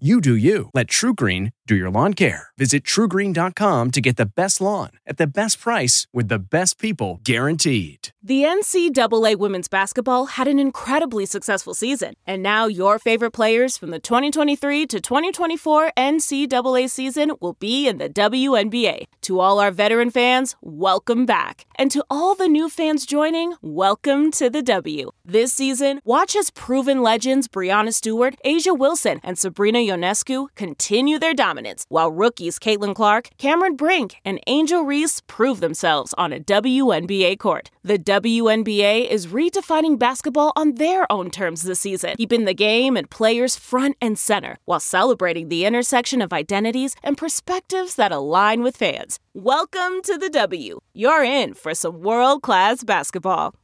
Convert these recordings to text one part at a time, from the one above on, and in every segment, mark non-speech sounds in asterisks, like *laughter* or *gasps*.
You do you. Let TruGreen do your lawn care. Visit trugreen.com to get the best lawn at the best price with the best people guaranteed. The NCAA women's basketball had an incredibly successful season, and now your favorite players from the 2023 to 2024 NCAA season will be in the WNBA. To all our veteran fans, welcome back. And to all the new fans joining, welcome to the W. This season, watch as proven legends Breanna Stewart, A'ja Wilson, and Sabrina Ionescu continue their dominance, while rookies Caitlin Clark, Cameron Brink, and Angel Reese prove themselves on a WNBA court. The WNBA is redefining basketball on their own terms this season, keeping the game and players front and center while celebrating the intersection of identities and perspectives that align with fans. Welcome to the W. You're in for some world class basketball.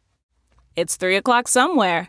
It's 3 o'clock somewhere.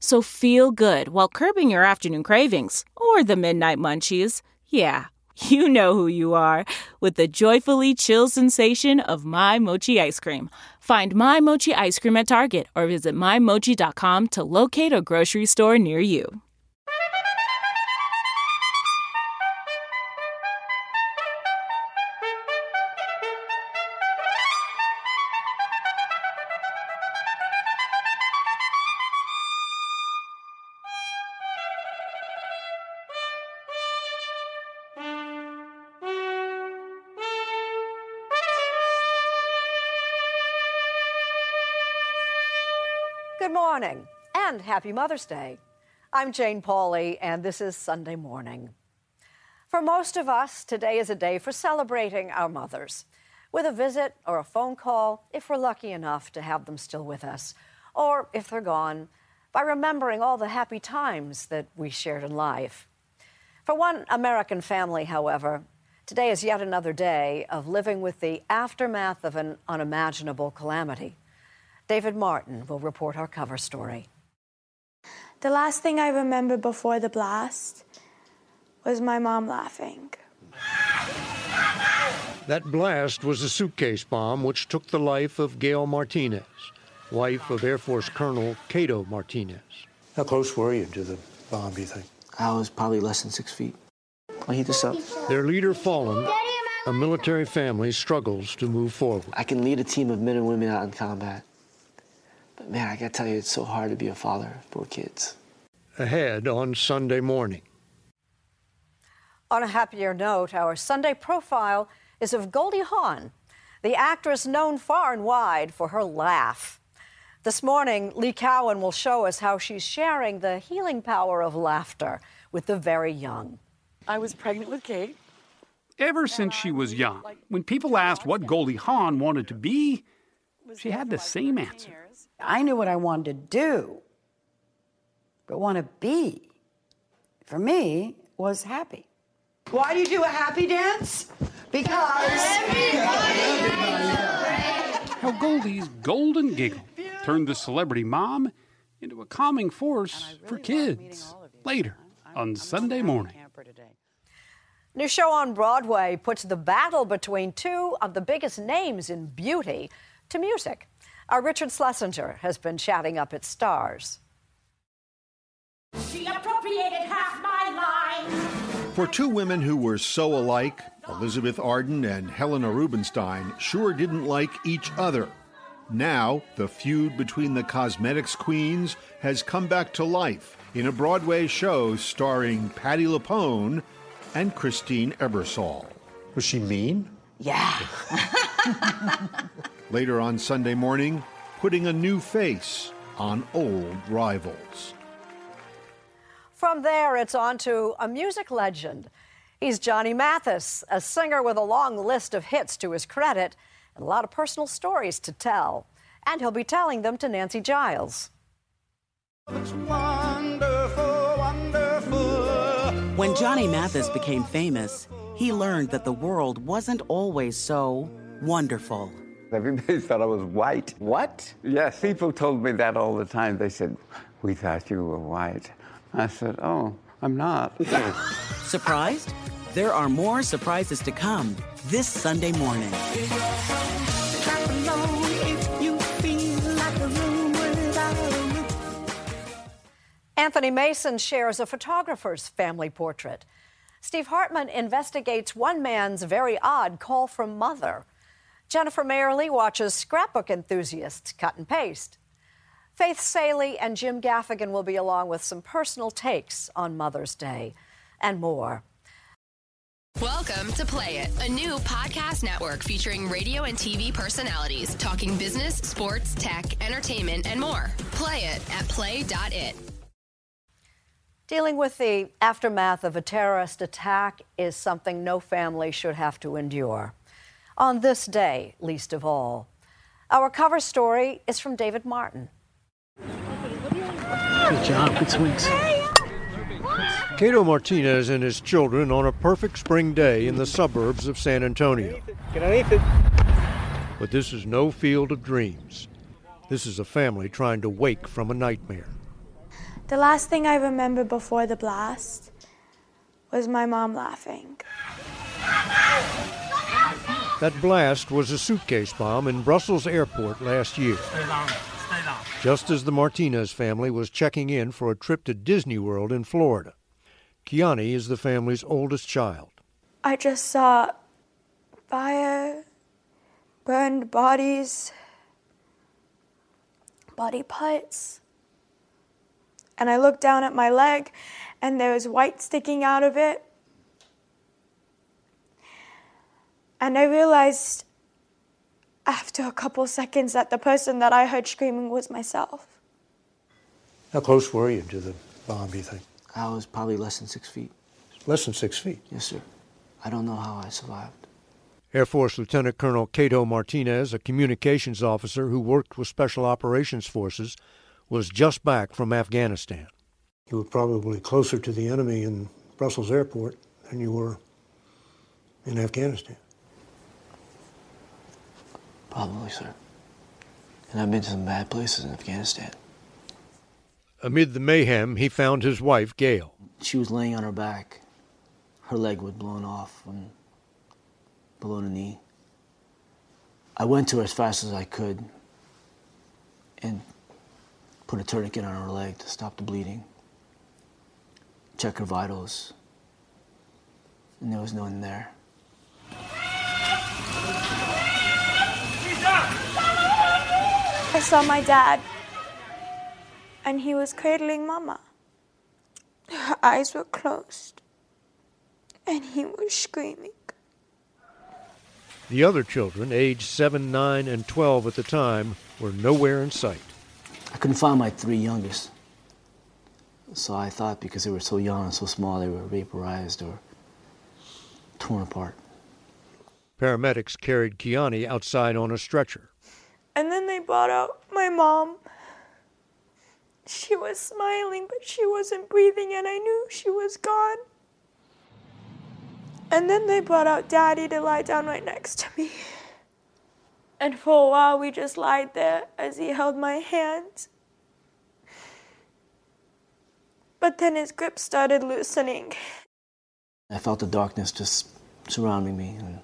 So feel good while curbing your afternoon cravings or the midnight munchies. Yeah, *laughs* you know who you are with the joyfully chill sensation of My Mochi ice cream. Find My Mochi ice cream at Target or visit MyMochi.com to locate a grocery store near you. Happy Mother's Day. I'm Jane Pauley, and this is Sunday morning. For most of us, today is a day for celebrating our mothers with a visit or a phone call if we're lucky enough to have them still with us, or if they're gone, by remembering all the happy times that we shared in life. For one American family, however, today is yet another day of living with the aftermath of an unimaginable calamity. David Martin will report our cover story. The last thing I remember before the blast was my mom laughing. That blast was a suitcase bomb which took the life of Gail Martinez, wife of Air Force Colonel Kato Martinez. How close were you to the bomb, do you think? I was probably less than six feet. I'll heat this up. Their leader fallen, a military family struggles to move forward. I can lead a team of men and women out in combat. But man, I gotta tell you, it's so hard to be a father of four kids. Ahead on Sunday morning. On a happier note, our Sunday profile is of Goldie Hawn, the actress known far and wide for her laugh. This morning, Lee Cowan will show us how she's sharing the healing power of laughter with the very young. I was pregnant with Kate. Ever since she was young, when people asked what Goldie Hawn wanted to be, she had the same answer. I knew what I wanted to do, but want to be, for me, was happy. Why do you do a happy dance? Because. How Goldie's golden giggle turned the celebrity mom into a calming force for kids. Later on Sunday morning. New show on Broadway puts the battle between two of the biggest names in beauty to music. Our Richard Schlesinger has been chatting up its stars. She appropriated half my line. For two women who were so alike, Elizabeth Arden and Helena Rubinstein sure didn't like each other. Now, the feud between the cosmetics queens has come back to life in a Broadway show starring Patti LuPone and Christine Ebersole. Was she mean? Yeah. *laughs* Later on Sunday morning, putting a new face on old rivals. From there, it's on to a music legend. He's Johnny Mathis, a singer with a long list of hits to his credit and a lot of personal stories to tell. And he'll be telling them to Nancy Giles. When Johnny Mathis became famous, he learned that the world wasn't always so wonderful. *laughs* Everybody thought I was white. What? Yes, people told me that all the time. They said, We thought you were white. I said, Oh, I'm not. *laughs* Surprised? There are more surprises to come this Sunday morning. Anthony Mason shares a photographer's family portrait. Steve Hartman investigates one man's very odd call from mother. Jennifer Mayerle watches scrapbook enthusiasts cut and paste. Faith Salie and Jim Gaffigan will be along with some personal takes on Mother's Day and more. Welcome to Play It, a new podcast network featuring radio and TV personalities talking business, sports, tech, entertainment, and more. Play it at play.it. Dealing with the aftermath of a terrorist attack is something no family should have to endure. On this day, least of all. Our cover story is from David Martin. Good job, good swings. Kato Martinez and his children on a perfect spring day in the suburbs of San Antonio. But this is no field of dreams. This is a family trying to wake from a nightmare. The last thing I remember before the blast was my mom laughing. That blast was a suitcase bomb in Brussels airport last year. Just as the Martinez family was checking in for a trip to Disney World in Florida. Kiani is the family's oldest child. I just saw fire, burned bodies, body parts. And I looked down at my leg, and there was white sticking out of it. And I realized after a couple seconds that the person that I heard screaming was myself. How close were you to the bomb, do you think? I was probably less than six feet. Less than six feet? Yes, sir. I don't know how I survived. Air Force Lieutenant Colonel Kato Martinez, a communications officer who worked with Special Operations Forces, was just back from Afghanistan. You were probably closer to the enemy in Brussels airport than you were in Afghanistan. Probably, sir. And I've been to some bad places in Afghanistan. Amid the mayhem, he found his wife, Gail. She was laying on her back. Her leg was blown off and below the knee. I went to her as fast as I could and put a tourniquet on her leg to stop the bleeding. Check her vitals. And there was no one there. I saw my dad, and he was cradling Mama. Her eyes were closed, and he was screaming. The other children, aged 7, 9, and 12 at the time, were nowhere in sight. I couldn't find my three youngest. So I thought because they were so young and so small, they were vaporized or torn apart. Paramedics carried Kiani outside on a stretcher. And then they brought out my mom. She was smiling, but she wasn't breathing, and I knew she was gone. And then they brought out Daddy to lie down right next to me. And for a while, we just lied there as he held my hand. But then his grip started loosening. I felt the darkness just surrounding me, and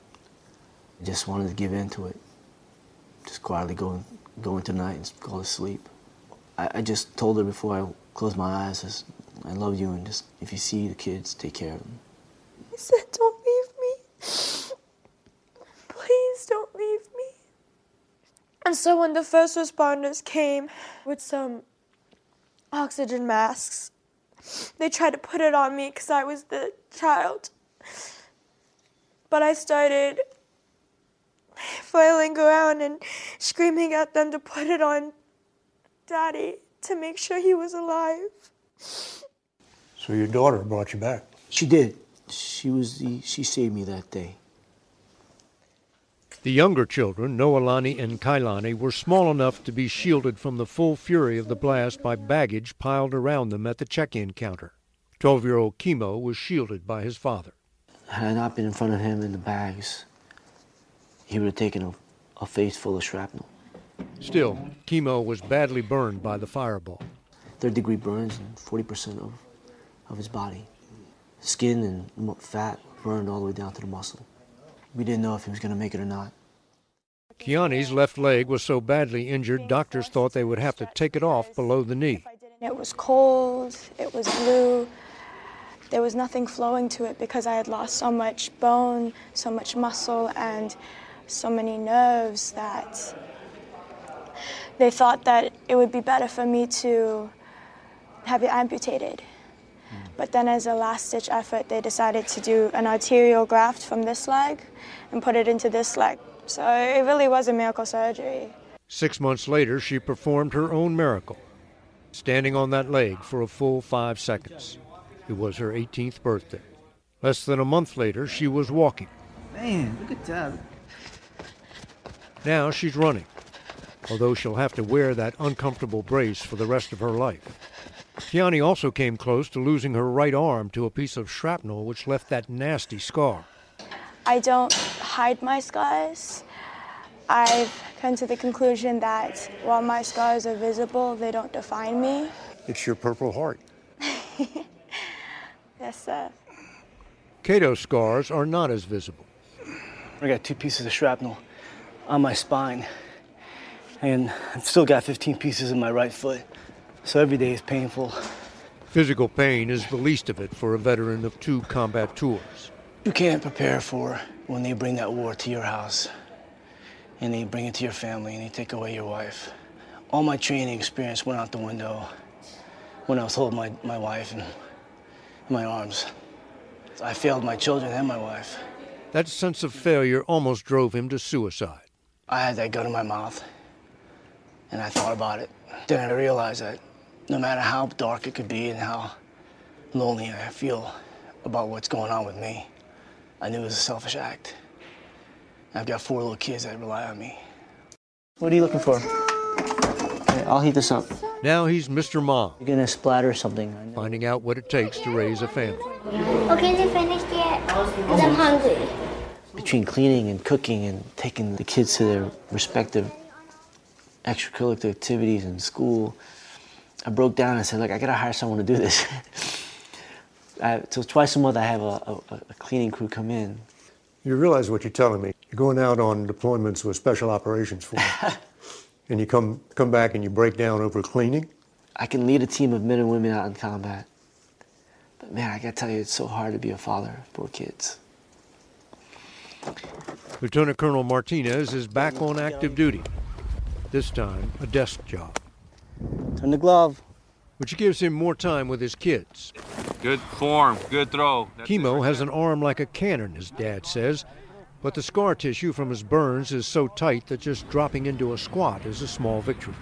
I just wanted to give in to it. Just quietly go, go into night and go to sleep. I, I just told her before I closed my eyes, I, said, I love you, and just if you see the kids, take care of them. He said, Don't leave me. Please don't leave me. And so when the first responders came with some oxygen masks, they tried to put it on me because I was the child. But I started flailing around and screaming at them to put it on Daddy to make sure he was alive. So your daughter brought you back. She did. She was the. She saved me that day. The younger children, Noelani and Kailani, were small enough to be shielded from the full fury of the blast by baggage piled around them at the check-in counter. Twelve-year-old Kimo was shielded by his father. Had I not been in front of him in the bags, he would have taken a, a face full of shrapnel. Still, Kimo was badly burned by the fireball. Third degree burns and 40% of, of his body. Skin and fat burned all the way down to the muscle. We didn't know if he was going to make it or not. Kiani's left leg was so badly injured, doctors thought they would have to take it off below the knee. It was cold, it was blue. There was nothing flowing to it because I had lost so much bone, so much muscle, and so many nerves that they thought that it would be better for me to have it amputated. Hmm. But then, as a last ditch effort, they decided to do an arterial graft from this leg and put it into this leg. So it really was a miracle surgery. Six months later, she performed her own miracle, standing on that leg for a full five seconds. It was her 18th birthday. Less than a month later, she was walking. Man, look at that. Now she's running, although she'll have to wear that uncomfortable brace for the rest of her life. Kiani also came close to losing her right arm to a piece of shrapnel which left that nasty scar. I don't hide my scars. I've come to the conclusion that while my scars are visible, they don't define me. It's your Purple Heart. *laughs* yes, sir. Kato's scars are not as visible. I got two pieces of shrapnel on my spine, and I've still got 15 pieces in my right foot. So every day is painful. Physical pain is the least of it for a veteran of two combat tours. You can't prepare for when they bring that war to your house and they bring it to your family and they take away your wife. All my training experience went out the window when I was holding my, my wife in, in my arms. I failed my children and my wife. That sense of failure almost drove him to suicide. I had that gun in my mouth and I thought about it. Then I realized that no matter how dark it could be and how lonely I feel about what's going on with me, I knew it was a selfish act. I've got four little kids that rely on me. What are you looking for? Okay, I'll heat this up. Now he's Mr. Mom. You're gonna splatter something. Finding out what it takes to raise a family. Okay, they finished yet? Because I'm hungry. Between cleaning and cooking and taking the kids to their respective extracurricular activities in school, I broke down and said, look, I gotta hire someone to do this. *laughs* I, so twice a month I have a, a, a, cleaning crew come in. You realize what you're telling me. You're going out on deployments with special operations force, *laughs* and you come, come back and you break down over cleaning? I can lead a team of men and women out in combat. But man, I gotta tell you, it's so hard to be a father of four kids. Lieutenant Colonel Martinez is back on active duty this time a desk job. Turn the glove. Which gives him more time with his kids. Good form, good throw. That's Kimo has an arm like a cannon, his dad says, but the scar tissue from his burns is so tight that just dropping into a squat is a small victory.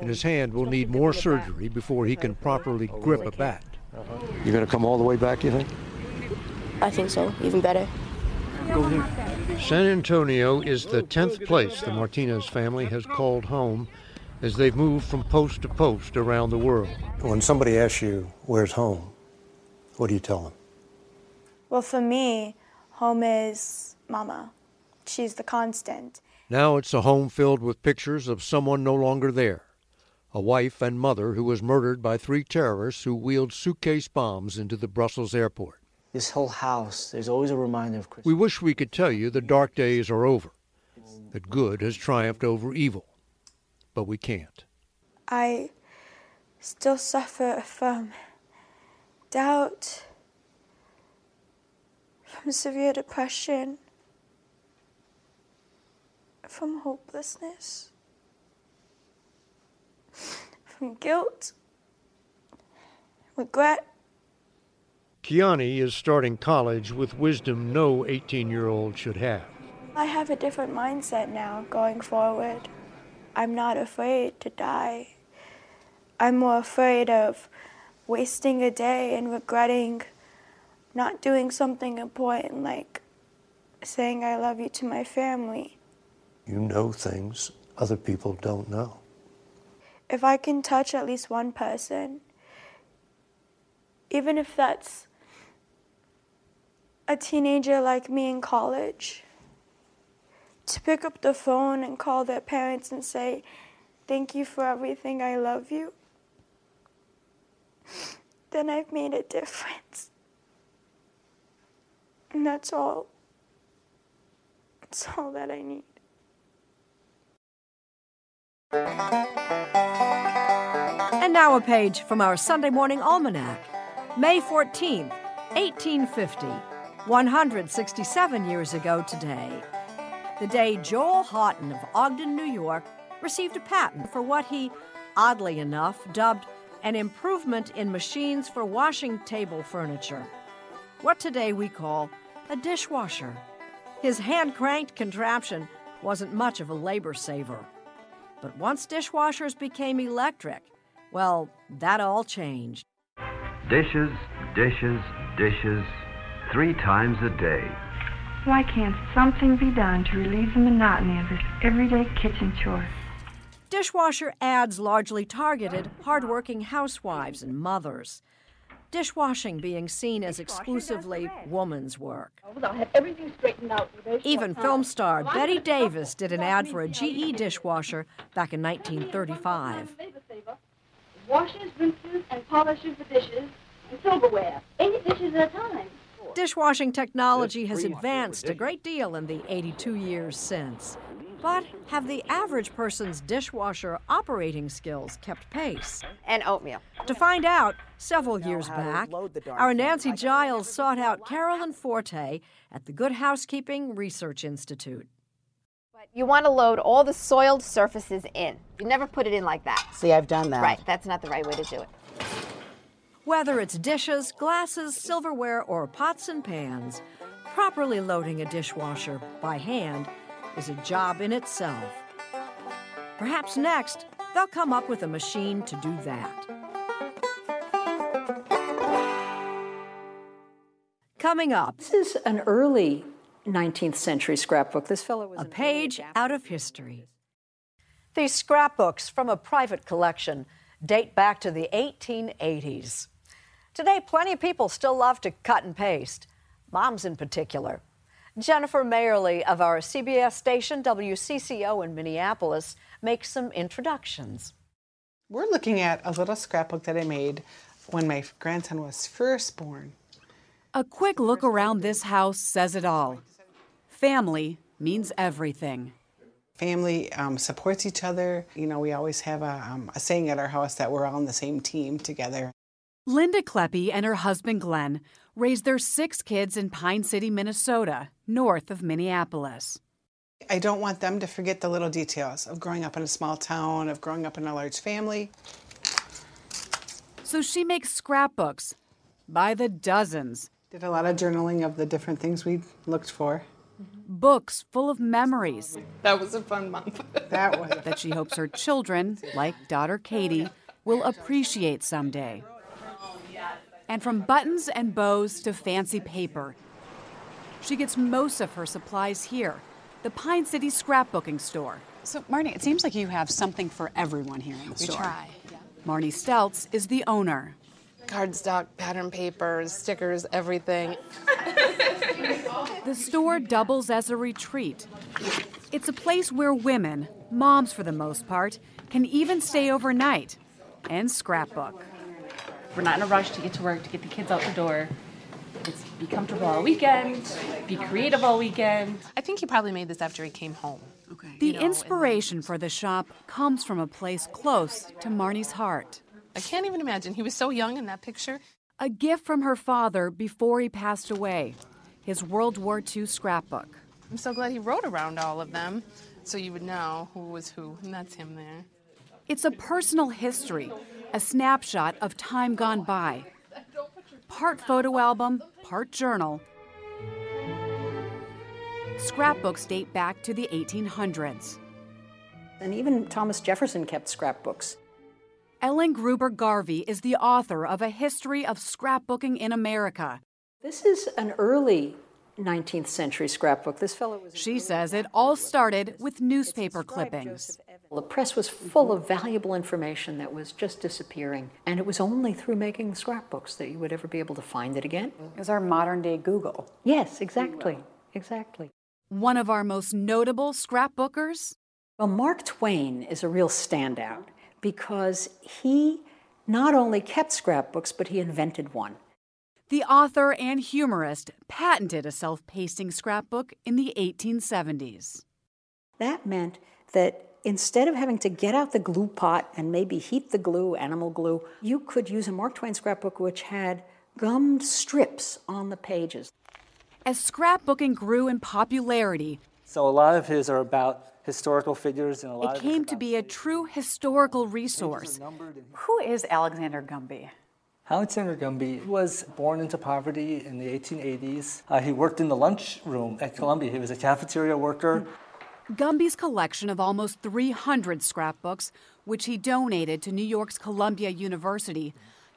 And his hand will need more surgery before he can properly grip a bat. You're going to come all the way back, you think? I think so, even better. San Antonio is the 10th place the Martinez family has called home as they've moved from post to post around the world. When somebody asks you, where's home, what do you tell them? Well, for me, home is Mama. She's the constant. Now it's a home filled with pictures of someone no longer there a wife and mother who was murdered by three terrorists who wheeled suitcase bombs into the Brussels airport. This whole house, there's always a reminder of Christmas. We wish we could tell you the dark days are over, that good has triumphed over evil, but we can't. I still suffer from doubt, from severe depression, from hopelessness, from guilt, regret. Kiani is starting college with wisdom no 18 year old should have. I have a different mindset now going forward. I'm not afraid to die. I'm more afraid of wasting a day and regretting not doing something important like saying I love you to my family. You know things other people don't know. If I can touch at least one person, even if that's a teenager like me in college, to pick up the phone and call their parents and say, Thank you for everything, I love you, then I've made a difference. And that's all. That's all that I need. And now a page from our Sunday morning almanac. May 14th, 1850, 167 years ago today. The day Joel Houghton of Ogden, New York, received a patent for what he, oddly enough, dubbed an improvement in machines for washing table furniture. What today we call a dishwasher. His hand cranked contraption wasn't much of a labor saver. But once dishwashers became electric, well, that all changed. Dishes, dishes, dishes, three times a day. Why can't something be done to relieve the monotony of this everyday kitchen chore? Dishwasher ads largely targeted hardworking housewives and mothers. Dishwashing being seen as exclusively woman's work. Oh, I'll have everything straightened out. in a very short Even film star Bette Davis did an ad for a GE dishwasher back in 1935. Washes, rinses, and polishes the dishes and silverware. Eight dishes at a time. Dishwashing technology has advanced a great deal in the 82 years since. But have the average person's dishwasher operating skills kept pace? And oatmeal. To find out, several years back, load the darn our. Nancy Giles sought out Carolyn Forte at the Good Housekeeping Research Institute. You want to load all the soiled surfaces in. You never put it in like that. See, I've done that. Right, that's not the right way to do it. Whether it's dishes, glasses, silverware, or pots and pans, properly loading a dishwasher by hand is a job in itself. Perhaps next, they'll come up with a machine to do that. Coming up. This is an early 19th century scrapbook. This fellow was a page out of history. These scrapbooks from a private collection date back to the 1880s. Today, plenty of people still love to cut and paste, moms in particular. Jennifer Mayerle of our CBS station WCCO in Minneapolis makes some introductions. We're looking at a little scrapbook that I made when my grandson was first born. A quick look around this house says it all. Family means everything. Family um, supports each other. You know, we always have a, um, a saying at our house that we're all on the same team together. Linda Kleppe and her husband Glenn raised their six kids in Pine City, Minnesota, north of Minneapolis. I don't want them to forget the little details of growing up in a small town, of growing up in a large family. So she makes scrapbooks by the dozens. Did a lot of journaling of the different things we looked for. Books full of memories. That was a fun month. that was. that she hopes her children, like daughter Katie, will appreciate someday. And from buttons and bows to fancy paper, she gets most of her supplies here, the Pine City Scrapbooking Store. So, Marnie, it seems like you have something for everyone here in the We store. try, Marnie Stelz is the owner. Cardstock, pattern papers, stickers, everything. The store doubles as a retreat. It's a place where women, moms for the most part, can even stay overnight and scrapbook. We're not in a rush to get to work, to get the kids out the door. It's be comfortable all weekend, be creative all weekend. I think he probably made this after he came home. Okay. The inspiration for the shop comes from a place close to Marnie's heart. I can't even imagine. He was so young in that picture. A gift from her father before he passed away his World War II scrapbook. I'm so glad he wrote around all of them. So you would know who was who, and that's him there. It's a personal history, a snapshot of time gone by. Part photo album, part journal. Scrapbooks date back to the 1800s. And even Thomas Jefferson kept scrapbooks. Ellen Gruber Garvey is the author of A History of Scrapbooking in America. This is an early 19th century scrapbook. This fellow was. She says it all started with newspaper clippings. The press was full of valuable information that was just disappearing, and it was only through making scrapbooks that you would ever be able to find it again. It was our modern day Google. Yes, exactly. Exactly. One of our most notable scrapbookers? Well, Mark Twain is a real standout because he not only kept scrapbooks, but he invented one. The author and humorist patented a self pasting scrapbook in the 1870s. That meant that instead of having to get out the glue pot and maybe heat the glue, animal glue, you could use a Mark Twain scrapbook which had gummed strips on the pages. As scrapbooking grew in popularity, so a lot of his are about historical figures and a lot it came to be a true historical resource. Who is Alexander Gumby? Alexander Gumby was born into poverty in the 1880s. Uh, he worked in the lunchroom at Columbia. He was a cafeteria worker. Gumby's collection of almost 300 scrapbooks, which he donated to New York's Columbia University,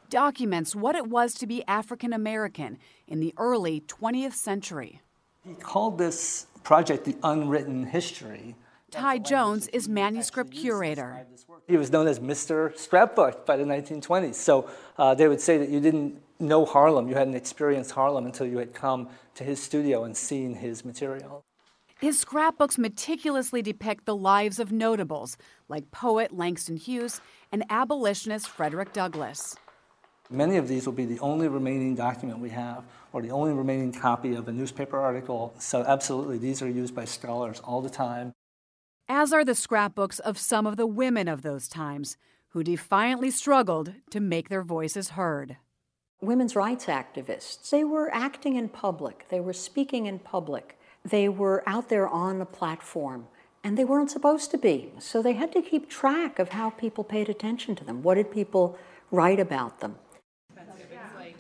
documents what it was to be African American in the early 20th century. He called this project the Unwritten History. Thai Jones is manuscript curator. He was known as Mr. Scrapbook by the 1920s. So uh, they would say that you didn't know Harlem, you hadn't experienced Harlem until you had come to his studio and seen his material. His scrapbooks meticulously depict the lives of notables like poet Langston Hughes and abolitionist Frederick Douglass. Many of these will be the only remaining document we have, or the only remaining copy of a newspaper article. So, absolutely, these are used by scholars all the time. As are the scrapbooks of some of the women of those times who defiantly struggled to make their voices heard. Women's rights activists, they were acting in public, they were speaking in public, they were out there on the platform, and they weren't supposed to be. So they had to keep track of how people paid attention to them. What did people write about them?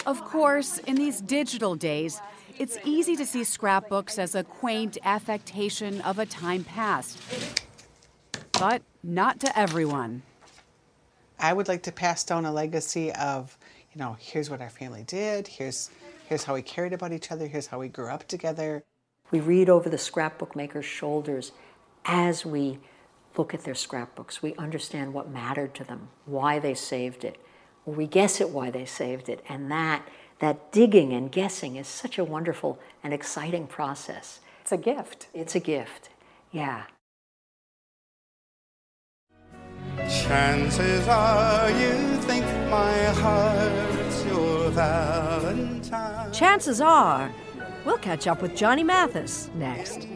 Of course, in these digital days, it's easy to see scrapbooks as a quaint affectation of a time past. But not to everyone. I would like to pass down a legacy of, you know, here's what our family did, here's here's how we cared about each other, here's how we grew up together. We read over the scrapbook maker's shoulders as we look at their scrapbooks. We understand what mattered to them, why they saved it. We guess at why they saved it, and that that digging and guessing is such a wonderful and exciting process. It's a gift. It's a gift. Yeah. Chances are you think my heart's your Valentine. Chances are we'll catch up with Johnny Mathis next.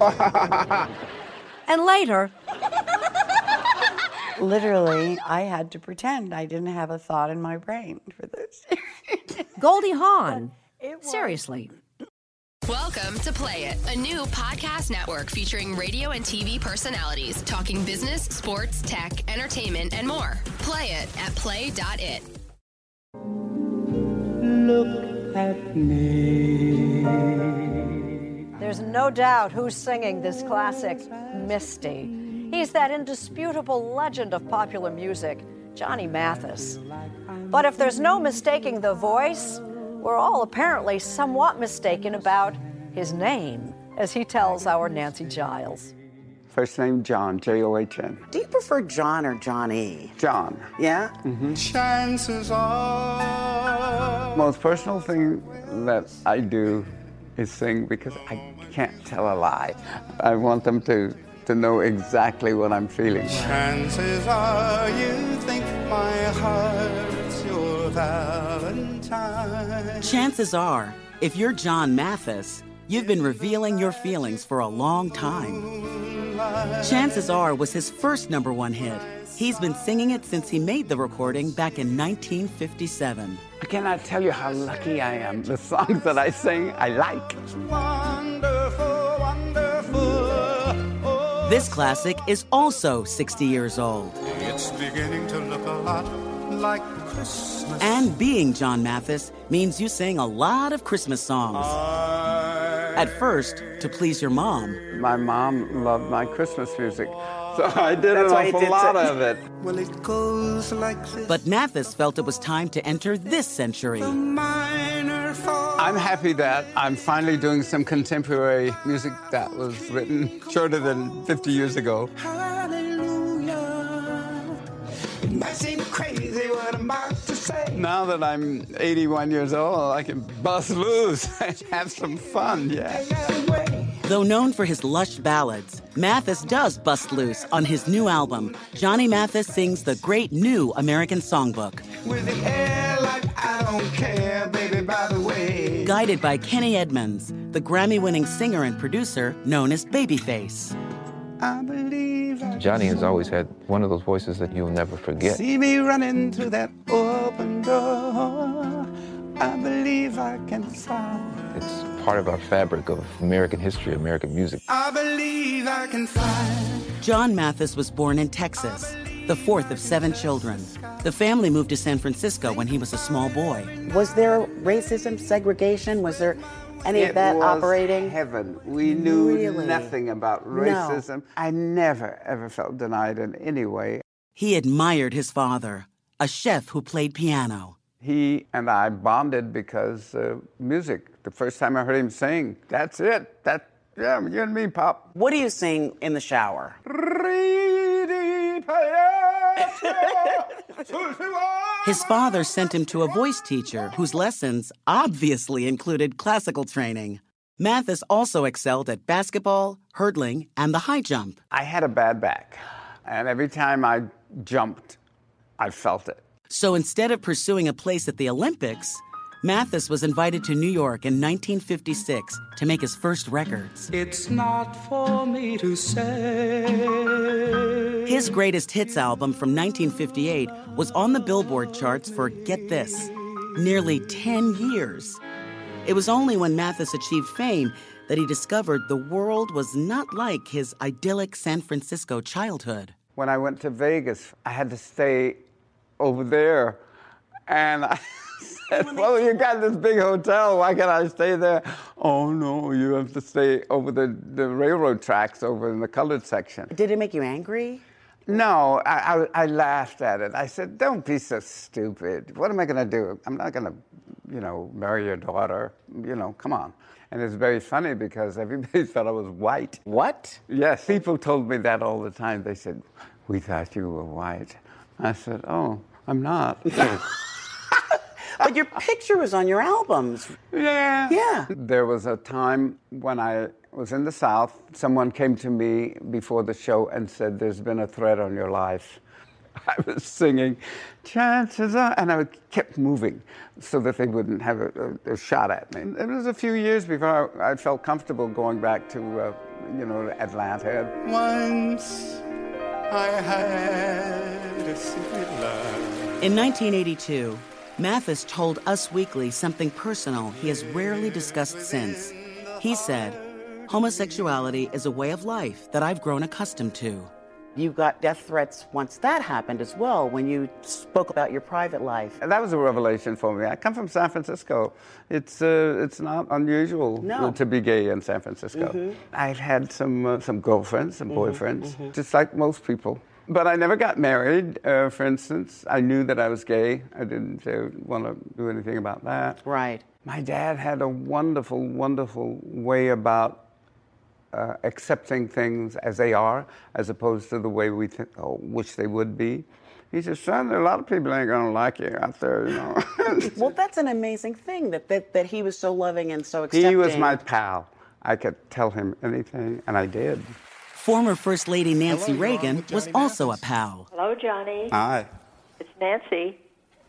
*laughs* and later, Literally, I had to pretend I didn't have a thought in my brain for this. *laughs* Goldie Hawn. Seriously. Welcome to Play It, a new podcast network featuring radio and TV personalities talking business, sports, tech, entertainment, and more. Play it at play.it. Look at me. There's no doubt who's singing this classic, Misty. He's that indisputable legend of popular music, Johnny Mathis. But if there's no mistaking the voice, we're all apparently somewhat mistaken about his name, as he tells our Nancy Giles. First name John, J O H N. Do you prefer John or Johnny? John. Yeah? Mm-hmm. Chances are. Most personal thing that I do is sing because I can't tell a lie. I want them to to know exactly what I'm feeling. Chances are you think my heart's your Valentine. Chances are, if you're John Mathis, you've been revealing your feelings for a long time. Chances Are was his first number one hit. He's been singing it since he made the recording back in 1957. I cannot tell you how lucky I am. The songs that I sing, I like. Wonderful, wonderful. This classic is also 60 years old. It's beginning to look a lot like Christmas. And being John Mathis means you sing a lot of Christmas songs. At first, to please your mom. My mom loved my Christmas music, so I did That's an awful did lot say- of it. Well, it goes like this. But Mathis felt it was time to enter this century. I'm happy that I'm finally doing some contemporary music that was written shorter than 50 years ago. It might seem crazy what I'm about to say. Now that I'm 81 years old, I can bust loose *laughs* and have some fun, yeah. Though known for his lush ballads, Mathis does bust loose on his new album. Johnny Mathis sings the great new American songbook, With the air like I don't care, baby, by the way. guided by Kenny Edmonds, the Grammy winning singer and producer known as Babyface. I believe I Johnny has always had one of those voices that you'll never forget. see me running through that open door. I believe I can fly. It's part of our fabric of American history, American music. I believe I can fly. John Mathis was born in Texas, the fourth of seven children. The family moved to San Francisco when he was a small boy. Was there racism, segregation? Was there any it of that was operating? heaven. We knew Really? nothing about No. racism. I never, ever felt denied in any way. He admired his father, a chef who played piano. He and I bonded because uh, music. The first time I heard him sing, that's it. That yeah, you and me, Pop. What do you sing in the shower? *laughs* His father sent him to a voice teacher whose lessons obviously included classical training. Mathis also excelled at basketball, hurdling, and the high jump. I had a bad back, and every time I jumped, I felt it. So instead of pursuing a place at the Olympics, Mathis was invited to New York in 1956 to make his first records. It's not for me to say. His greatest hits album from 1958 was on the Billboard charts for, get this, nearly 10 years. It was only when Mathis achieved fame that he discovered the world was not like his idyllic San Francisco childhood. When I went to Vegas, I had to stay over there, and I *laughs* *laughs* said, "Well, you got this big hotel. Why can't I stay there?" Oh no, you have to stay over the, the railroad tracks over in the colored section. Did it make you angry? No, I, I, I laughed at it. I said, "Don't be so stupid. What am I going to do? I'm not going to, you know, marry your daughter. You know, come on." And it's very funny because everybody *laughs* thought I was white. What? Yes, people told me that all the time. They said, "We thought you were white." I said, "Oh, I'm not." *laughs* But your picture was on your albums. Yeah. Yeah. There was a time when I was in the South. Someone came to me before the show and said, There's been a threat on your life. *laughs* I was singing, Chances are, and I kept moving so that they wouldn't have a, a, a shot at me. It was a few years before I, I felt comfortable going back to, uh, you know, Atlanta. Once I had a secret love. In 1982, Mathis told Us Weekly something personal he has rarely discussed since. He said, Homosexuality is a way of life that I've grown accustomed to. You got death threats once that happened as well, when you spoke about your private life. And that was a revelation for me. I come from San Francisco. It's uh, it's not unusual No. to be gay in San Francisco. Mhm. I've had some uh, some girlfriends, some Mhm, boyfriends, mhm. just like most people. But I never got married. Uh, for instance, I knew that I was gay. I didn't uh, want to do anything about that. Right. My dad had a wonderful, wonderful way about uh, accepting things as they are, as opposed to the way we th- oh, wish they would be. He said, "Son, a lot of people ain't gonna like you out there, you know." *laughs* well, that's an amazing thing that, that, that he was so loving and so accepting. he was my pal. I could tell him anything, and I did. Former First Lady Nancy Reagan was also a pal. Hello, Johnny. Hi, It's Nancy.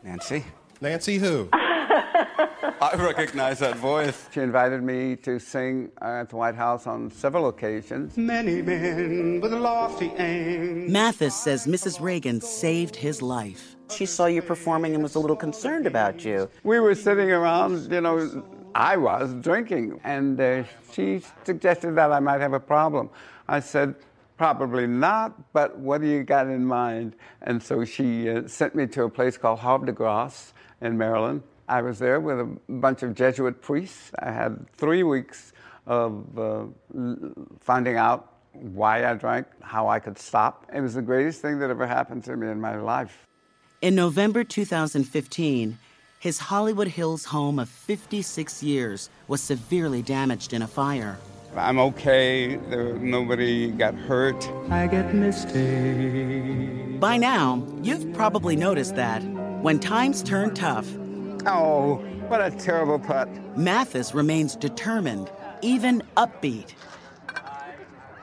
Nancy. Nancy who? *laughs* I recognize that voice. She invited me to sing at the White House on several occasions. Many men with lofty aim. Mathis says Mrs. Reagan saved his life. She saw you performing and was a little concerned about you. We were sitting around, you know, I was drinking, and uh, she suggested that I might have a problem. I said, Probably not, but what do you got in mind? And so she uh, sent me to a place called Havre de Grace in Maryland. I was there with a bunch of Jesuit priests. I had three weeks of uh, finding out why I drank, how I could stop. It was the greatest thing that ever happened to me in my life. In November 2015, his Hollywood Hills home of 56 years was severely damaged in a fire. I'm okay. There, nobody got hurt. I get misty. By now, you've probably noticed that when times turn tough, oh, what a terrible putt. Mathis remains determined, even upbeat.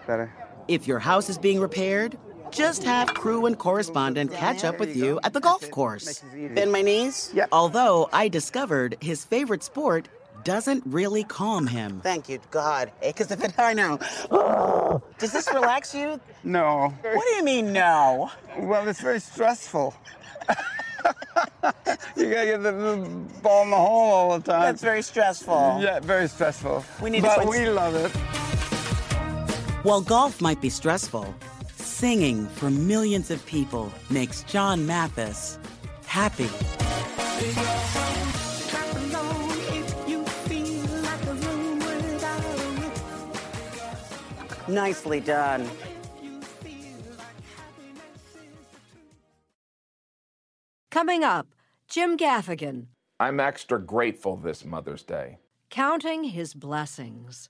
Better. If your house is being repaired, just have crew and correspondent catch up with you at the golf course. Bend my knees? Yep. Although I discovered his favorite sport doesn't really calm him. Thank you, God. Because if it, I know. Oh, *sighs* does this relax you? No. What do you mean, no? Well, it's very stressful. *laughs* you gotta get the little ball in the hole all the time. That's very stressful. Yeah, very stressful. We need but to we love it. While golf might be stressful, singing for millions of people makes John Mathis happy. Nicely done. Coming up, Jim Gaffigan I'm extra grateful this Mother's Day. counting his blessings.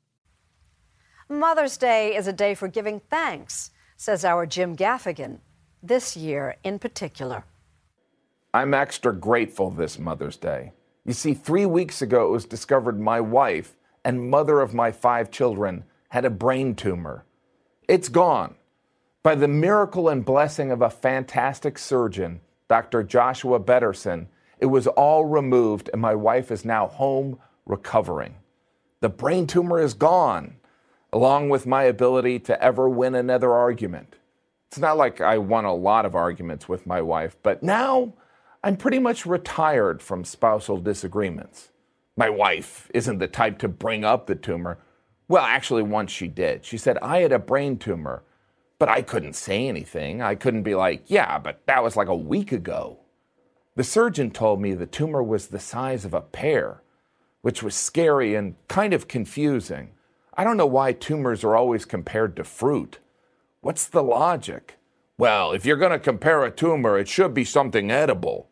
Mother's Day is a day for giving thanks, says our Jim Gaffigan, this year in particular. I'm extra grateful this Mother's Day. You see, three weeks ago it was discovered my wife and mother of my five children had a brain tumor. It's gone. By the miracle and blessing of a fantastic surgeon, Dr. Joshua Bederson, it was all removed and my wife is now home recovering. The brain tumor is gone, along with my ability to ever win another argument. It's not like I won a lot of arguments with my wife, but now I'm pretty much retired from spousal disagreements. My wife isn't the type to bring up the tumor. Well, actually, once she did. She said, I had a brain tumor, but I couldn't say anything. I couldn't be like, yeah, but that was like a week ago. The surgeon told me the tumor was the size of a pear, which was scary and kind of confusing. I don't know why tumors are always compared to fruit. What's the logic? Well, if you're going to compare a tumor, it should be something edible.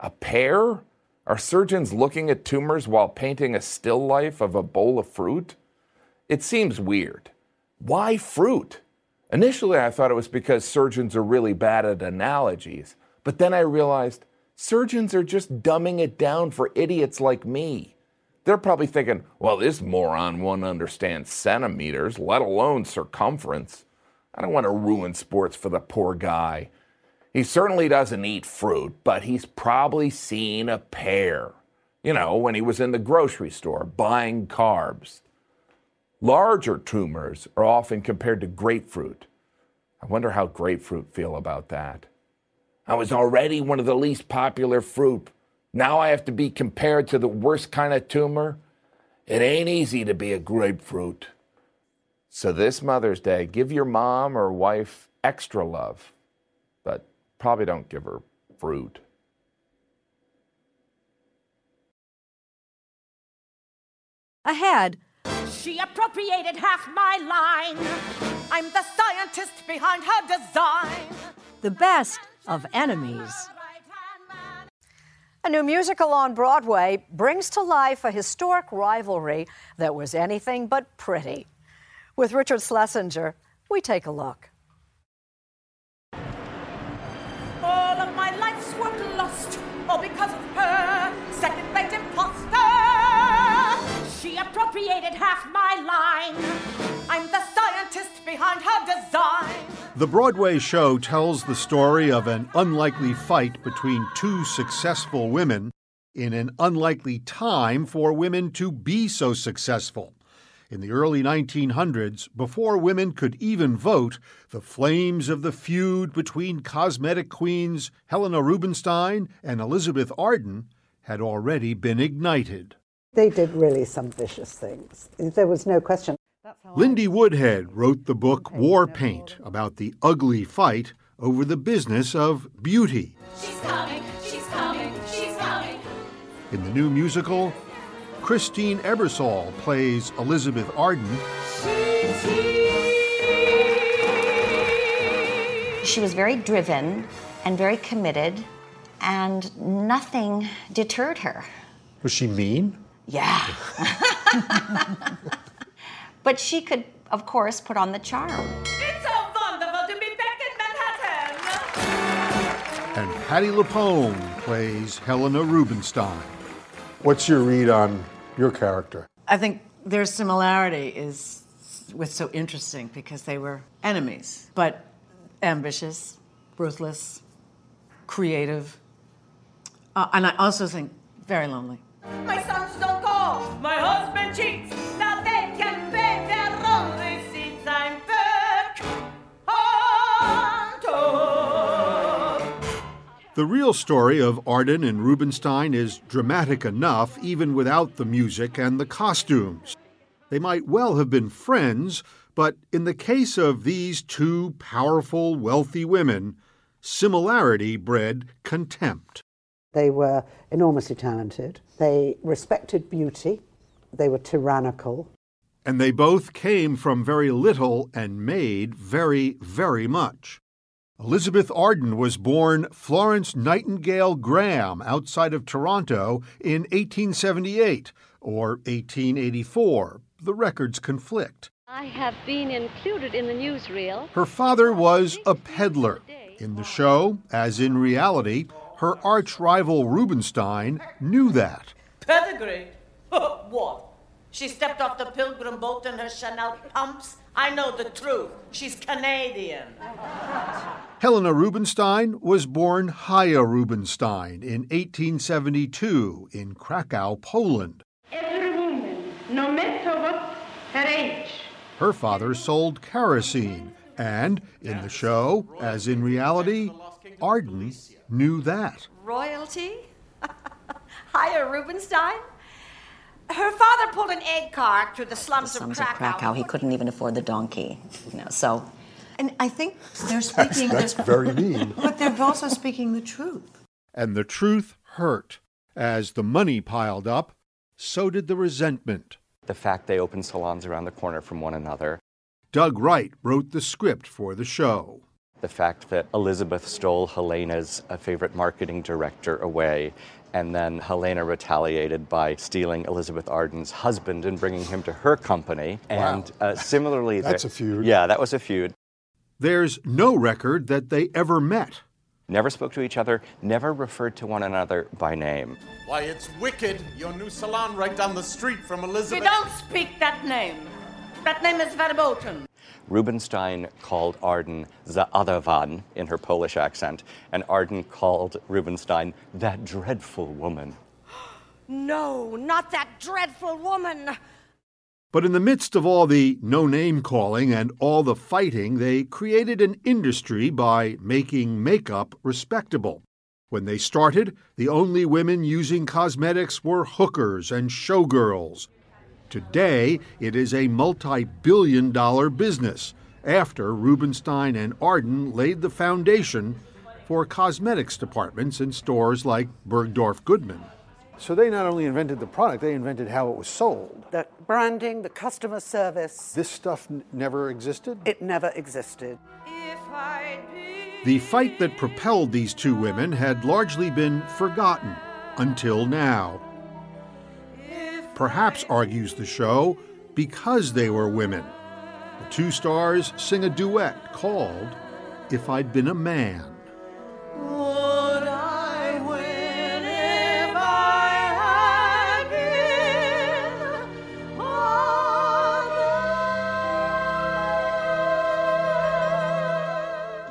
A pear? Are surgeons looking at tumors while painting a still life of a bowl of fruit? It seems weird. Why fruit? Initially, I thought it was because surgeons are really bad at analogies, but then I realized surgeons are just dumbing it down for idiots like me. They're probably thinking, well, this moron won't understand centimeters, let alone circumference. I don't want to ruin sports for the poor guy. He certainly doesn't eat fruit, but he's probably seen a pear. You know, when he was in the grocery store buying carbs. Larger tumors are often compared to grapefruit. I wonder how grapefruit feel about that. I was already one of the least popular fruit. Now I have to be compared to the worst kind of tumor. It ain't easy to be a grapefruit. So this Mother's Day, give your mom or wife extra love, but probably don't give her fruit. Ahead, She appropriated half my line. I'm the scientist behind her design. the best of enemies. A new musical on Broadway brings to life a historic rivalry that was anything but pretty. With Richard Schlesinger, we take a look. She appropriated half my line. I'm the scientist behind her design. The Broadway show tells the story of an unlikely fight between two successful women in an unlikely time for women to be so successful. In the early 1900s, before women could even vote, the flames of the feud between cosmetic queens Helena Rubinstein and Elizabeth Arden had already been ignited. They did really some vicious things. There was no question. Lindy Woodhead wrote the book War Paint about the ugly fight over the business of beauty. She's coming, she's coming, she's coming. In the new musical, Christine Ebersole plays Elizabeth Arden. She was very driven and very committed, and nothing deterred her. Was she mean? Yeah. but she could, of course, put on the charm. It's so wonderful to be back in Manhattan. And Patti LuPone plays Helena Rubinstein. What's your read on your character? I think their similarity is what's so interesting because they were enemies, but ambitious, ruthless, creative, uh, and I also think very lonely. My sons don't call, my husband cheats. Now they can pay their own receipts. I'm back on top. The real story of Arden and Rubinstein is dramatic enough even without the music and the costumes. They might well have been friends, but in the case of these two powerful, wealthy women, similarity bred contempt. They were enormously talented. They respected beauty. They were tyrannical. And they both came from very little and made very, very much. Elizabeth Arden was born Florence Nightingale Graham outside of Toronto in 1878 or 1884. The records conflict. I have been included in the newsreel. Her father was a peddler. In the show, as in reality, her arch rival Rubinstein knew that. Pedigree? *laughs* what? She stepped off the pilgrim boat in her Chanel pumps? I know the truth. She's Canadian. Helena Rubinstein was born Haya Rubinstein in 1872 in Krakow, Poland. Every woman, no matter what her age, Her father sold kerosene, and in the show, as in reality, Arden knew that. Royalty? *laughs* Haya Rubinstein? Her father pulled an egg cart through the slums, Slums of of Krakow. Krakow, he couldn't even afford the donkey. You know, so, and I think they're *laughs* speaking. that's very mean. *laughs* But they're also speaking the truth. And the truth hurt. As the money piled up, so did the resentment. The fact they opened salons around the corner from one another. Doug Wright wrote the script for the show. The fact that Elizabeth stole Helena's uh, favorite marketing director away, and then Helena retaliated by stealing Elizabeth Arden's husband and bringing him to her company. Wow. And uh, similarly, *laughs* That's there- a feud. Yeah, that was a feud. There's no record that they ever met. Never spoke to each other, never referred to one another by name. Why, it's Wicked, your new salon right down the street from We Elizabeth. don't speak that name. That name is verboten. Rubinstein called Arden the other one in her Polish accent, and Arden called Rubinstein that dreadful woman. *gasps* No, not that dreadful woman. But in the midst of all the no name calling and all the fighting, they created an industry by making makeup respectable. When they started, the only women using cosmetics were hookers and showgirls. Today, it is a multi billion dollar business after Rubinstein and Arden laid the foundation for cosmetics departments in stores like Bergdorf Goodman. So they not only invented the product, they invented how it was sold. The branding, the customer service, This stuff n- never existed? it never existed. The fight that propelled these two women had largely been forgotten until now. Perhaps, argues the show, because they were women. The two stars sing a duet called If I'd Been a Man. Would I win if I had been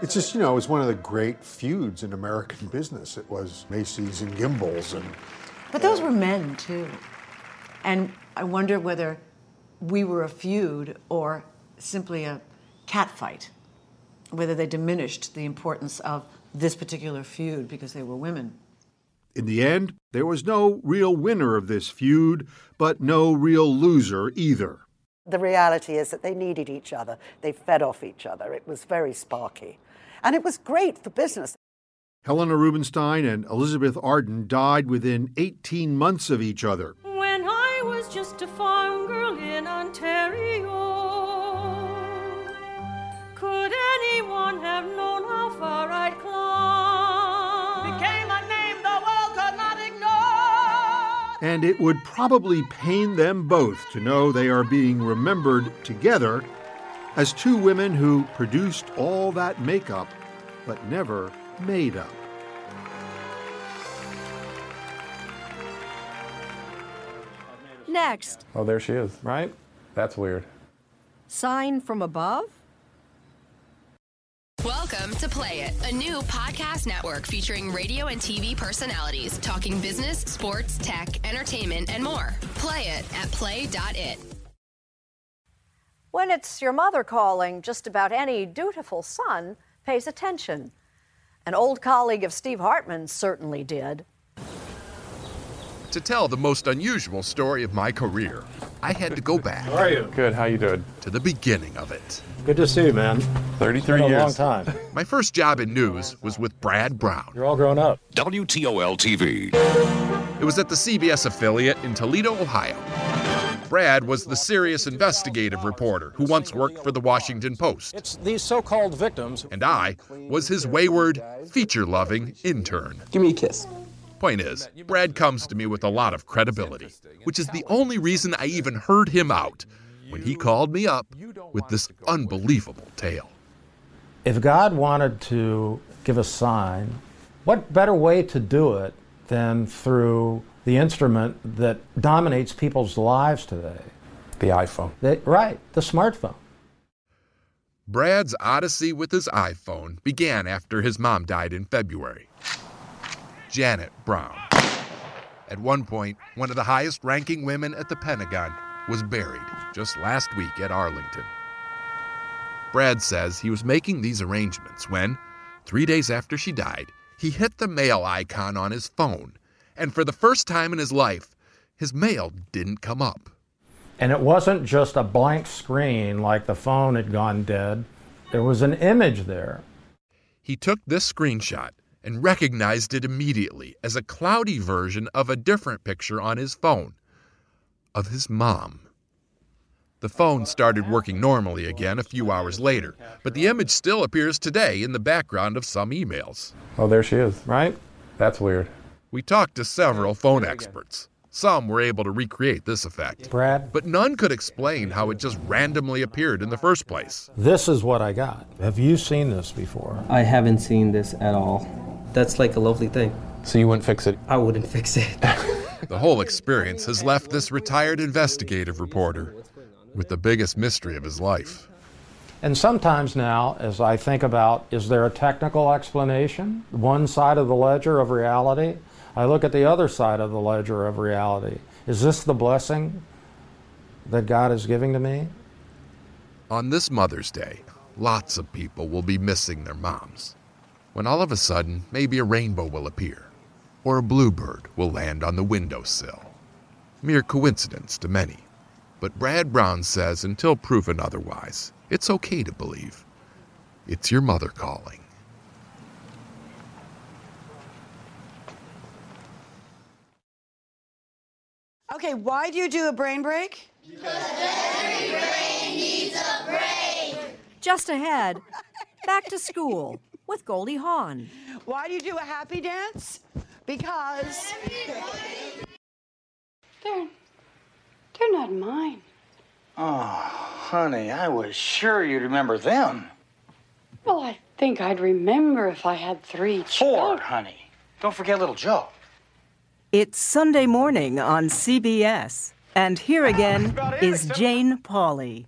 It's just, you know, it was one of the great feuds in American business. It was Macy's and Gimbel's and But those were men too. And I wonder whether we were a feud or simply a catfight, whether they diminished the importance of this particular feud because they were women. In the end, there was no real winner of this feud, but no real loser either. The reality is that they needed each other. They fed off each other. It was very sparky. And it was great for business. Helena Rubinstein and Elizabeth Arden died within 18 months of each other. When I was just a farm girl in Ontario, could anyone have known how far I'd climb? Became a name the world could not ignore. And it would probably pain them both to know they are being remembered together as two women who produced all that makeup but never made up. Next, Oh, there she is. Right? That's weird. sign from above? Welcome to Play It, a new podcast network featuring radio and TV personalities talking business, sports, tech, entertainment, and more. Play it at play.it. When it's your mother calling, just about any dutiful son pays attention. An old colleague of Steve Hartman certainly did. To tell the most unusual story of my career, I had to go *laughs* back. How are you? Good. How you doing? To the beginning of it. Good to see you, man. 33 Been a years. long time. *laughs* My first job in news was with Brad Brown. You're all grown up. WTOL TV. It was at the CBS affiliate in Toledo, Ohio. Brad was the serious investigative reporter who once worked for the Washington Post. It's these so-called victims. And I was his wayward, feature loving intern. Give me a kiss. Point is, Brad comes to me with a lot of credibility, which is the only reason I even heard him out when he called me up with this unbelievable tale. If God wanted to give a sign, what better way to do it than through the instrument that dominates people's lives today? The iPhone. They, right, the smartphone. Brad's odyssey with his iPhone began after his mom died in February. Janet Brown. At one point, one of the highest ranking women at the Pentagon was buried just last week at Arlington. Brad says he was making these arrangements when, three days after she died, he hit the mail icon on his phone, and for the first time in his life, his mail didn't come up. And it wasn't just a blank screen like the phone had gone dead. There was an image there. He took this screenshot and recognized it immediately as a cloudy version of a different picture on his phone of his mom. The phone started working normally again a few hours later, but the image still appears today in the background of some emails. Oh, there she is. Right? That's weird. We talked to several phone experts. Some were able to recreate this effect, Brad, but none could explain how it just randomly appeared in the first place. this is what I got. Have you seen this before? I haven't seen this at all. That's like a lovely thing. So you wouldn't fix it? I wouldn't fix it. *laughs* The whole experience has left this retired investigative reporter with the biggest mystery of his life. And sometimes now, as I think about is there a technical explanation? One side of the ledger of reality? I look at the other side of the ledger of reality. Is this the blessing that God is giving to me? On this Mother's Day, lots of people will be missing their moms. When all of a sudden, maybe a rainbow will appear, or a bluebird will land on the windowsill. Mere coincidence to many. But Brad Brown says until proven otherwise, it's okay to believe. It's your mother calling. Okay, why do you do a brain break? Because every brain needs a break. Just ahead, back to school with Goldie Hawn. Why do you do a happy dance? Because They're, they're not mine. Oh, honey, I was sure you'd remember them. Well, I think I'd remember if I had three Four, honey. Don't forget little Joe. It's Sunday morning on CBS. And here again is Jane Pauley.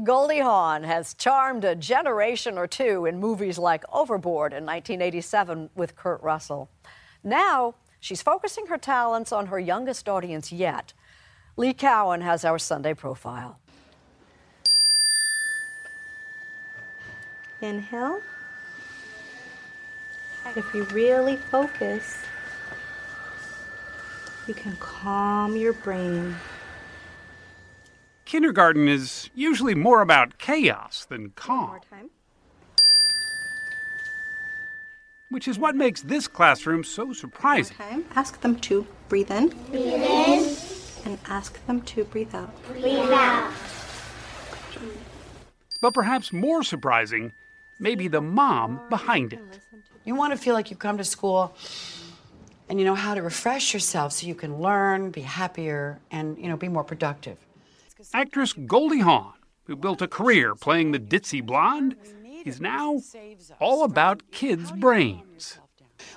Goldie Hawn has charmed a generation or two in movies like Overboard in 1987 with Kurt Russell. Now, she's focusing her talents on her youngest audience yet. Lee Cowan has our Sunday profile. Inhale. If you really focus, you can calm your brain. Kindergarten is usually more about chaos than calm. Which is what makes this classroom so surprising. Okay. Ask them to breathe in. Breathe in. And ask them to breathe out. Breathe out. But perhaps more surprising may be the mom behind it. You want to feel like you come to school and you know how to refresh yourself so you can learn, be happier, and you know be more productive. Actress Goldie Hawn, who built a career playing the ditzy blonde, is now all about kids' brains.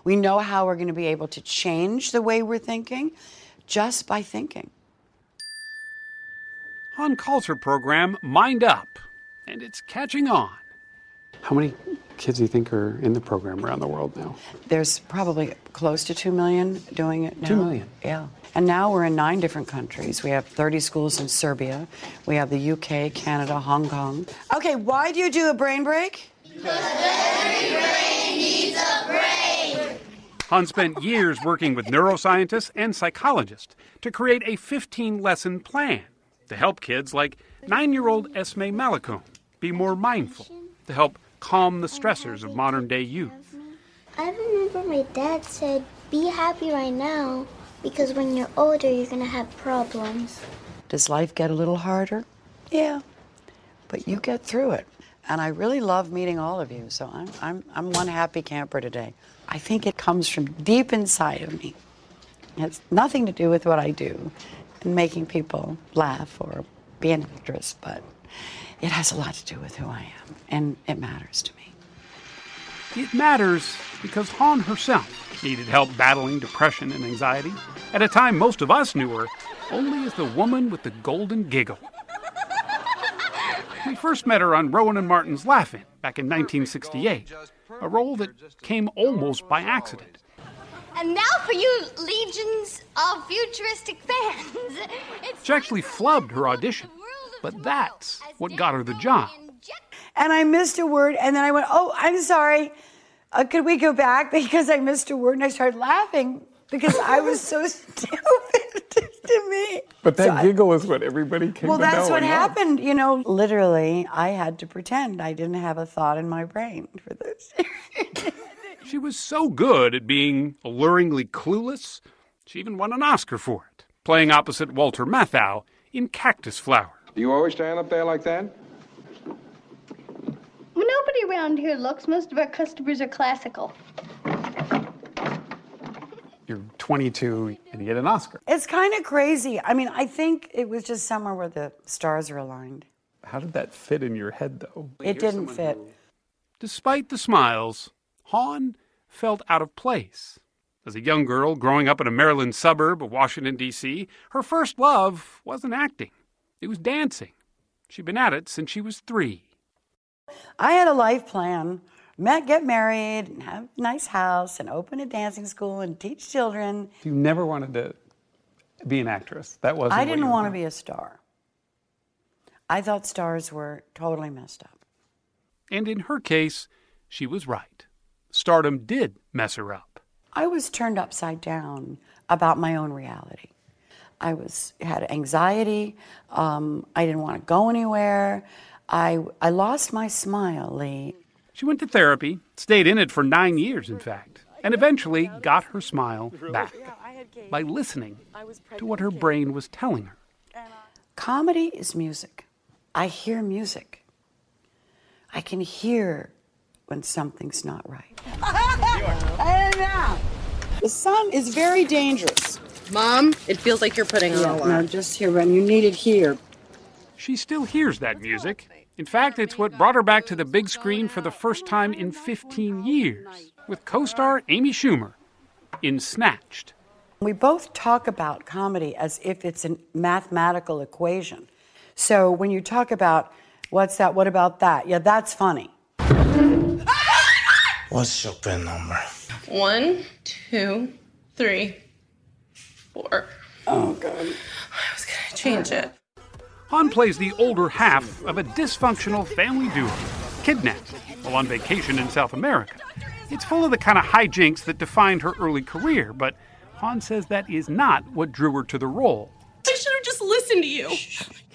We know how we're going to be able to change the way we're thinking just by thinking. Hawn calls her program Mind Up, and it's catching on. How many kids do you think are in the program around the world now? There's probably close to 2 million doing it now. Two million? Yeah. And now we're in nine different countries. We have 30 schools in Serbia. We have the UK, Canada, Hong Kong. Okay, why do you do a brain break? Because every brain needs a break. Hawn spent years working with neuroscientists and psychologists to create a 15 lesson plan to help kids like nine year old Esme Malikoum be more mindful, to help calm the stressors of modern day youth. I remember my dad said, be happy right now because when you're older, you're going to have problems. Does life get a little harder? Yeah. But you get through it. And I really love meeting all of you. So I'm, I'm, I'm one happy camper today. I think it comes from deep inside of me. It has nothing to do with what I do and making people laugh or be an actress, but it has a lot to do with who I am. And it matters to me. It matters because Hawn herself needed help battling depression and anxiety at a time most of us knew her only as the woman with the golden giggle. We first met her on Rowan and Martin's Laugh-In back in 1968, a role that came almost by accident. And now for you legions of futuristic fans. *laughs* It's She actually flubbed her audition, but that's what got her the job. And I missed a word, and then I went, Oh, I'm sorry. Uh, could we go back? *laughs* Because I missed a word, and I started laughing because I was so *laughs* stupid *laughs* to me. But that So I- giggle is what everybody came Well, to that's know what and love. happened. You know, literally, I had to pretend I didn't have a thought in my brain for this. She was so good at being alluringly clueless, she even won an Oscar for it, playing opposite Walter Matthau in Cactus Flower. Do you always stand up there like that? Well, nobody around here looks. Most of our customers are classical. You're 22 and you get an Oscar. It's kind of crazy. I mean, I think it was just somewhere where the stars are aligned. How did that fit in your head, though? It didn't fit. Despite the smiles, Hawn felt out of place. As a young girl growing up in a Maryland suburb of Washington, D.C., her first love wasn't acting, it was dancing. She'd been at it since she was three. I had a life plan. Met, get married, and have a nice house, and open a dancing school, and teach children. You never wanted to be an actress. That wasn't. I didn't you want to be a star. I thought stars were totally messed up. And in her case, she was right. Stardom did mess her up. I was turned upside down about my own reality. I was had anxiety. Um, I didn't want to go anywhere. I I lost my smile, Lee. She went to therapy, stayed in it for nine years, in fact, and eventually got her smile back by listening to what her brain was telling her. Comedy is music. I hear music. I can hear when something's not right. And *laughs* now, the sun is very dangerous. Mom, it feels like you're putting on Yeah, a lot. no, just here, when you need it here. She still hears that music. In fact, it's what brought her back to the big screen for the first time in 15 years with co star Amy Schumer in Snatched. We both talk about comedy as if it's a mathematical equation. So when you talk about what's that, what about that? Yeah, that's funny. What's your PIN number? One, two, three, four. Oh, God. I was gonna change it. Hawn plays the older half of a dysfunctional family duo, kidnapped while on vacation in South America. It's full of the kind of hijinks that defined her early career, but Hawn says that is not what drew her to the role. I should have just listened to you.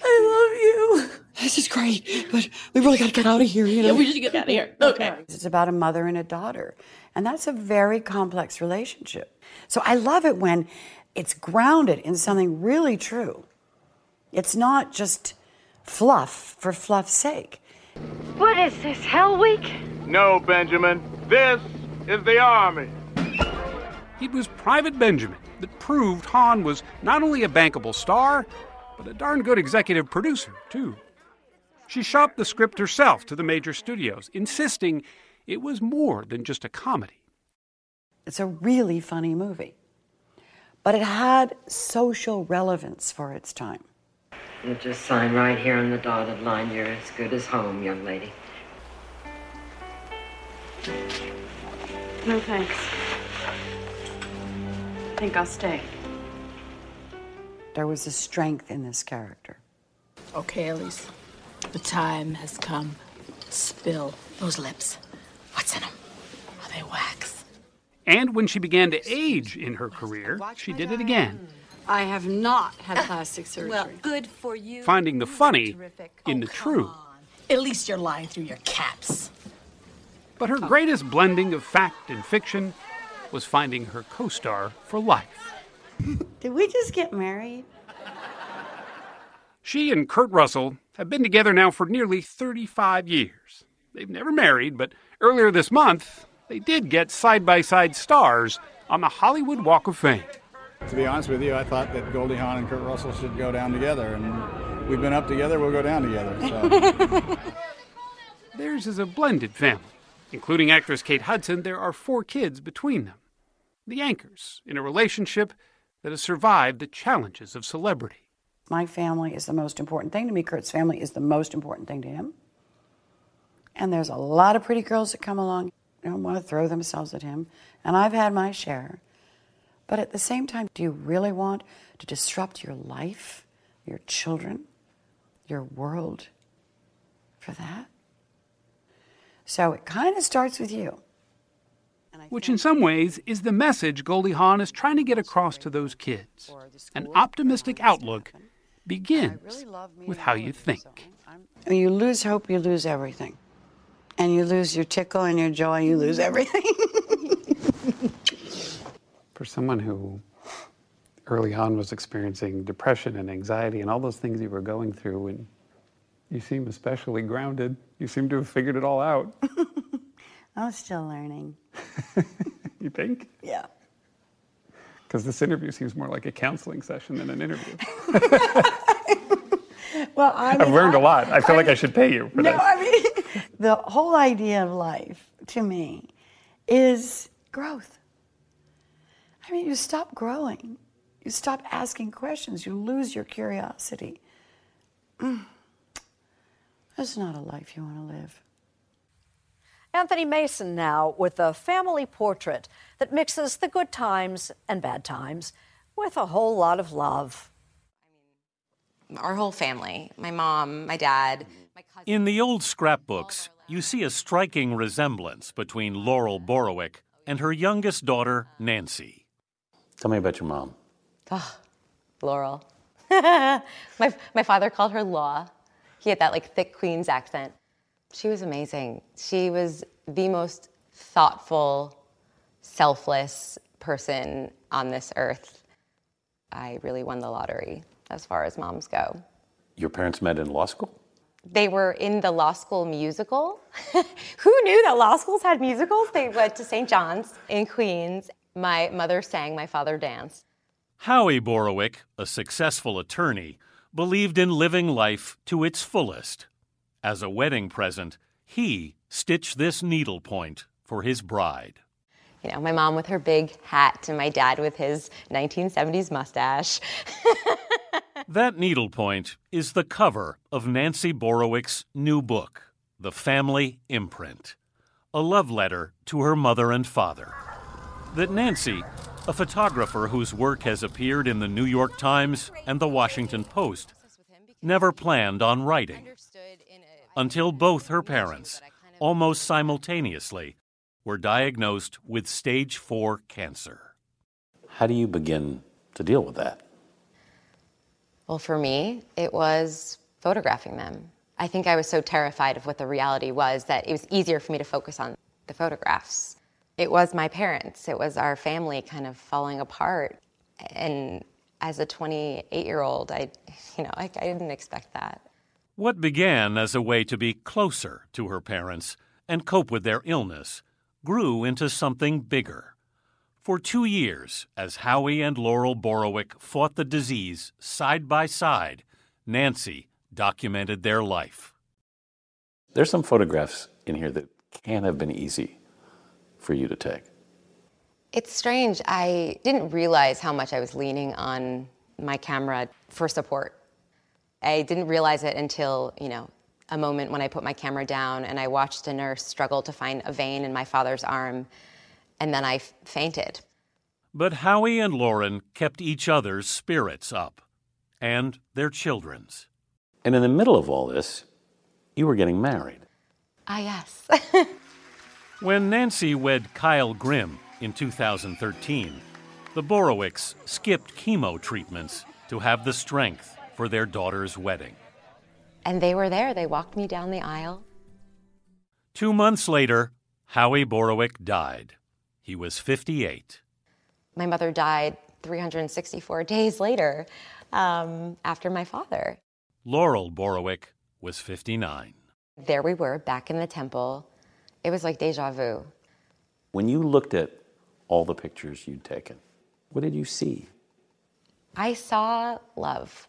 I love you. This is great, but we really got to get out of here, you know? Yeah, we should get out of here. Okay. It's about a mother and a daughter, and that's a very complex relationship. So I love it when it's grounded in something really true. It's not just fluff for fluff's sake. What is this, Hell Week? No, Benjamin. This is the Army. It was Private Benjamin that proved Hawn was not only a bankable star, but a darn good executive producer, too. She shopped the script herself to the major studios, insisting it was more than just a comedy. It's a really funny movie, but it had social relevance for its time. You just sign right here on the dotted line. You're as good as home, young lady. No thanks. I think I'll stay. There was a strength in this character. Okay, Elise. The time has come. Spill those lips. What's in them? Are they wax? And when she began to age in her career, she did it again, I have not had uh, plastic surgery. Well, good for you. finding the funny in oh, the true. At least you're lying through your caps. But her greatest blending of fact and fiction was finding her co star for life. *laughs* Did we just get married? She and Kurt Russell have been together now for nearly 35 years. They've never married, but earlier this month, they did get side by side stars on the Hollywood Walk of Fame. To be honest with you, I thought that Goldie Hawn and Kurt Russell should go down together, and we've been up together. We'll go down together. So. *laughs* Theirs is a blended family. Including actress Kate Hudson, there are four kids between them. The anchors in a relationship that has survived the challenges of celebrity. My family is the most important thing to me. Kurt's family is the most important thing to him. And there's a lot of pretty girls that come along and want to throw themselves at him. And I've had my share. But at the same time, do you really want to disrupt your life, your children, your world for that? So it kind of starts with you. Which, in some ways, is the message Goldie Hawn is trying to get across to those kids. An optimistic outlook begins with how you think. When you lose hope, you lose everything. And you lose your tickle and your joy, you lose everything. *laughs* For someone who early on was experiencing depression and anxiety and all those things you were going through, and you seem especially grounded. You seem to have figured it all out. *laughs* I'm still learning. *laughs* You think? Yeah. Because this interview seems more like a counseling session than an interview. *laughs* Well, I I've mean, learned a I- lot. I feel like I should pay you for no, this. I mean, the whole idea of life to me is growth. I mean, you stop growing, you stop asking questions, you lose your curiosity. Mm. That's not a life you want to live. Anthony Mason now with a family portrait that mixes the good times and bad times with a whole lot of love. Our whole family my mom, my dad, my cousin. In the old scrapbooks, you see a striking resemblance between Laurel Borowick and her youngest daughter, Nancy. Tell me about your mom. oh, Laurel. *laughs* my, my father called her Law. He had that like thick Queen's accent. She was amazing. She was the most thoughtful, selfless person on this earth. I really won the lottery as far as moms go. Your parents met in law school? They were in the law school musical. *laughs* Who knew that law schools had musicals? They went to St. John's in Queens. My mother sang, my father danced. Howie Borowick, a successful attorney, believed in living life to its fullest. As a wedding present, he stitched this needlepoint for his bride. You know, my mom with her big hat and my dad with his 1970s mustache. *laughs* That needlepoint is the cover of Nancy Borowick's new book, The Family Imprint, a love letter to her mother and father. That Nancy, a photographer whose work has appeared in the New York Times and the Washington Post, never planned on writing. Until both her parents, almost simultaneously, were diagnosed with stage 4 cancer. How do you begin to deal with that? Well, for me, it was photographing them. I think I was so terrified of what the reality was that it was easier for me to focus on the photographs. It was my parents, it was our family kind of falling apart. And as a 28 year old, I, you know, I, I didn't expect that. What began as a way to be closer to her parents and cope with their illness grew into something bigger. For two years, as Howie and Laurel Borowick fought the disease side by side, Nancy documented their life. There's some photographs in here that can't have been easy for you to take. It's strange. I didn't realize how much I was leaning on my camera for support. I didn't realize it until, you know, a moment when I put my camera down and I watched a nurse struggle to find a vein in my father's arm, and then I f- fainted. But Howie and Laurel kept each other's spirits up and their children's. And in the middle of all this, you were getting married. Ah, yes. *laughs* when Nancy wed Kyle Grimm in 2013, the Borowicks skipped chemo treatments to have the strength for their daughter's wedding. And they were there. They walked me down the aisle. Two months later, Howie Borowick died. He was 58. My mother died 364 days later um, after my father. Laurel Borowick was 59. There we were back in the temple. It was like deja vu. When you looked at all the pictures you'd taken, what did you see? I saw love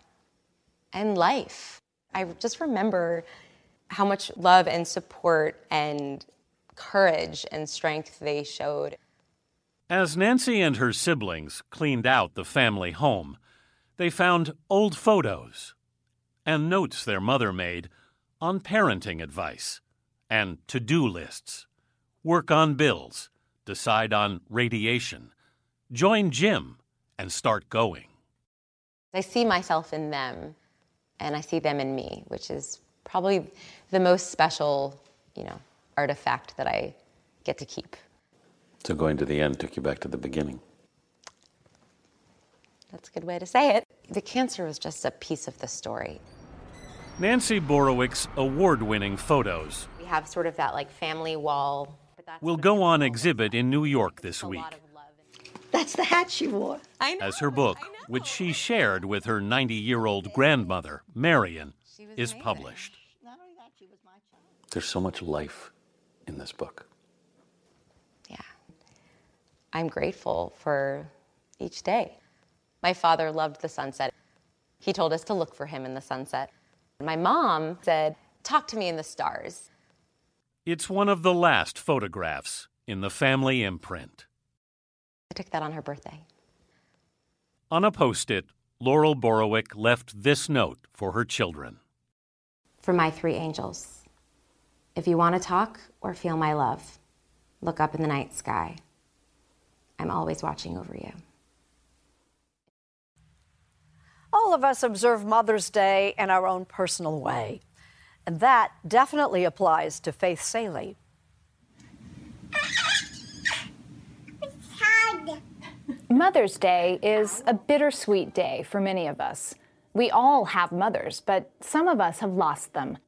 and life. I just remember how much love and support and courage and strength they showed. As Nancy and her siblings cleaned out the family home, they found old photos and notes their mother made on parenting advice and to do lists, work on bills, decide on radiation, join gym, and start going. I see myself in them and I see them in me, which is probably the most special, you know, artifact that I get to keep. So going to the end took you back to the beginning. That's a good way to say it. The cancer was just a piece of the story. Nancy Borowick's award winning photos We have sort of that like family wall. will go on exhibit in New York this week That's the hat she wore. as her book, which she shared with her 90 year old grandmother, Marion, is published. There's so much life in this book. Yeah. I'm grateful for each day. My father loved the sunset. He told us to look for him in the sunset. My mom said, Talk to me in the stars. It's one of the last photographs in the family imprint. I took that on her birthday. On a post it, Laurel Borowick left this note for her children. For my three angels, if you want to talk or feel my love, look up in the night sky. I'm always watching over you. All of us observe Mother's Day in our own personal way. And that definitely applies to Faith Salie. Mother's Day is a bittersweet day for many of us. We all have mothers, but some of us have lost them.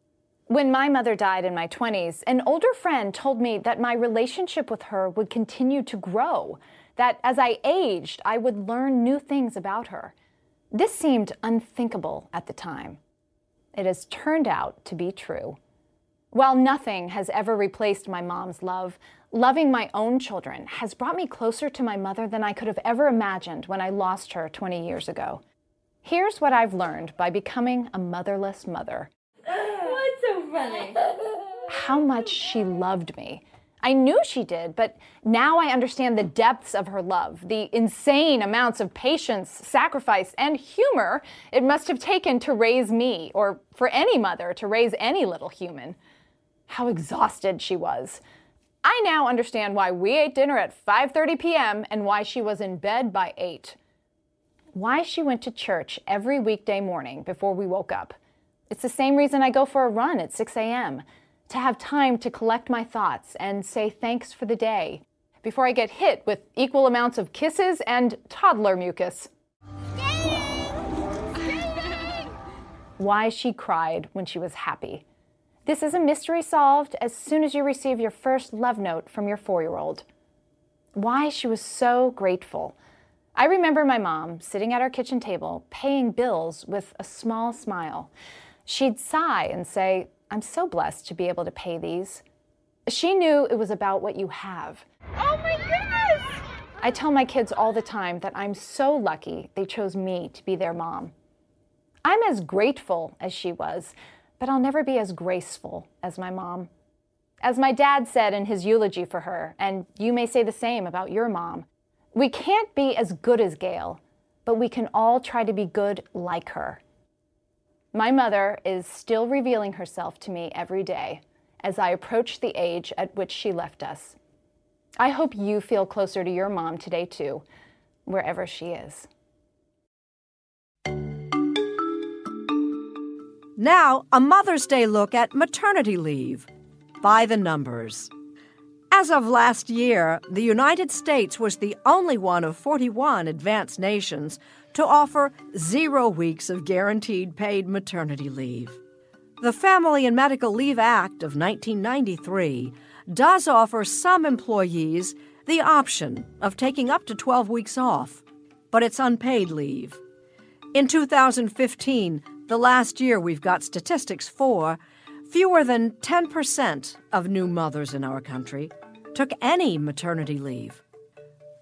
When my mother died in my 20s, an older friend told me that my relationship with her would continue to grow, that as I aged, I would learn new things about her. This seemed unthinkable at the time. It has turned out to be true. While nothing has ever replaced my mom's love, loving my own children has brought me closer to my mother than I could have ever imagined when I lost her 20 years ago. Here's what I've learned by becoming a motherless mother *laughs* What's so funny? how much she loved me. I knew she did, but now I understand the depths of her love, the insane amounts of patience, sacrifice, and humor it must have taken to raise me, or for any mother to raise any little human. How exhausted she was. I now understand why we ate dinner at 5:30 p.m. and why she was in bed by 8. Why she went to church every weekday morning before we woke up. It's the same reason I go for a run at 6 a.m to have time to collect my thoughts and say thanks for the day before I get hit with equal amounts of kisses and toddler mucus. why she cried when she was happy. This is a mystery solved as soon as you receive your first love note from your four year old. Why she was so grateful. I remember my mom sitting at our kitchen table paying bills with a small smile. She'd sigh and say, I'm so blessed to be able to pay these. She knew it was about what you have. Oh my goodness! I tell my kids all the time that I'm so lucky they chose me to be their mom. I'm as grateful as she was, but I'll never be as graceful as my mom. As my dad said in his eulogy for her, and you may say the same about your mom, we can't be as good as Gail, but we can all try to be good like her. My mother is still revealing herself to me every day as I approach the age at which she left us. I hope you feel closer to your mom today, too, wherever she is. Now, a Mother's Day look at maternity leave by the numbers. As of last year, the United States was the only one of 41 advanced nations to offer zero weeks of guaranteed paid maternity leave. The Family and Medical Leave Act of 1993 does offer some employees the option of taking up to 12 weeks off, but it's unpaid leave. In 2015, the last year we've got statistics for, fewer than 10% of new mothers in our country took any maternity leave.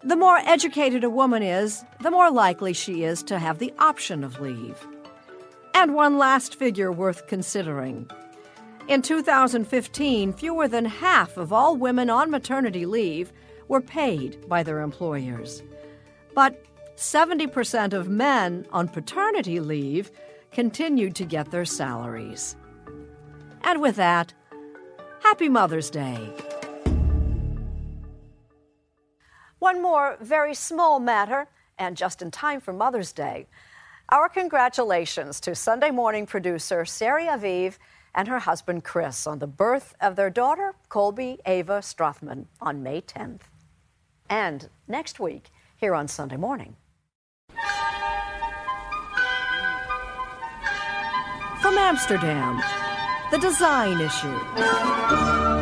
The more educated a woman is, the more likely she is to have the option of leave. And one last figure worth considering. In 2015, fewer than half of all women on maternity leave were paid by their employers. But 70% of men on paternity leave continued to get their salaries. And with that, Happy Mother's Day. One more very small matter, and just in time for Mother's Day. Our congratulations to Sunday morning producer Sari Aviv and her husband Chris on the birth of their daughter, Colby Ava Strothman, on May 10th. And next week, here on Sunday morning. From Amsterdam, the design issue.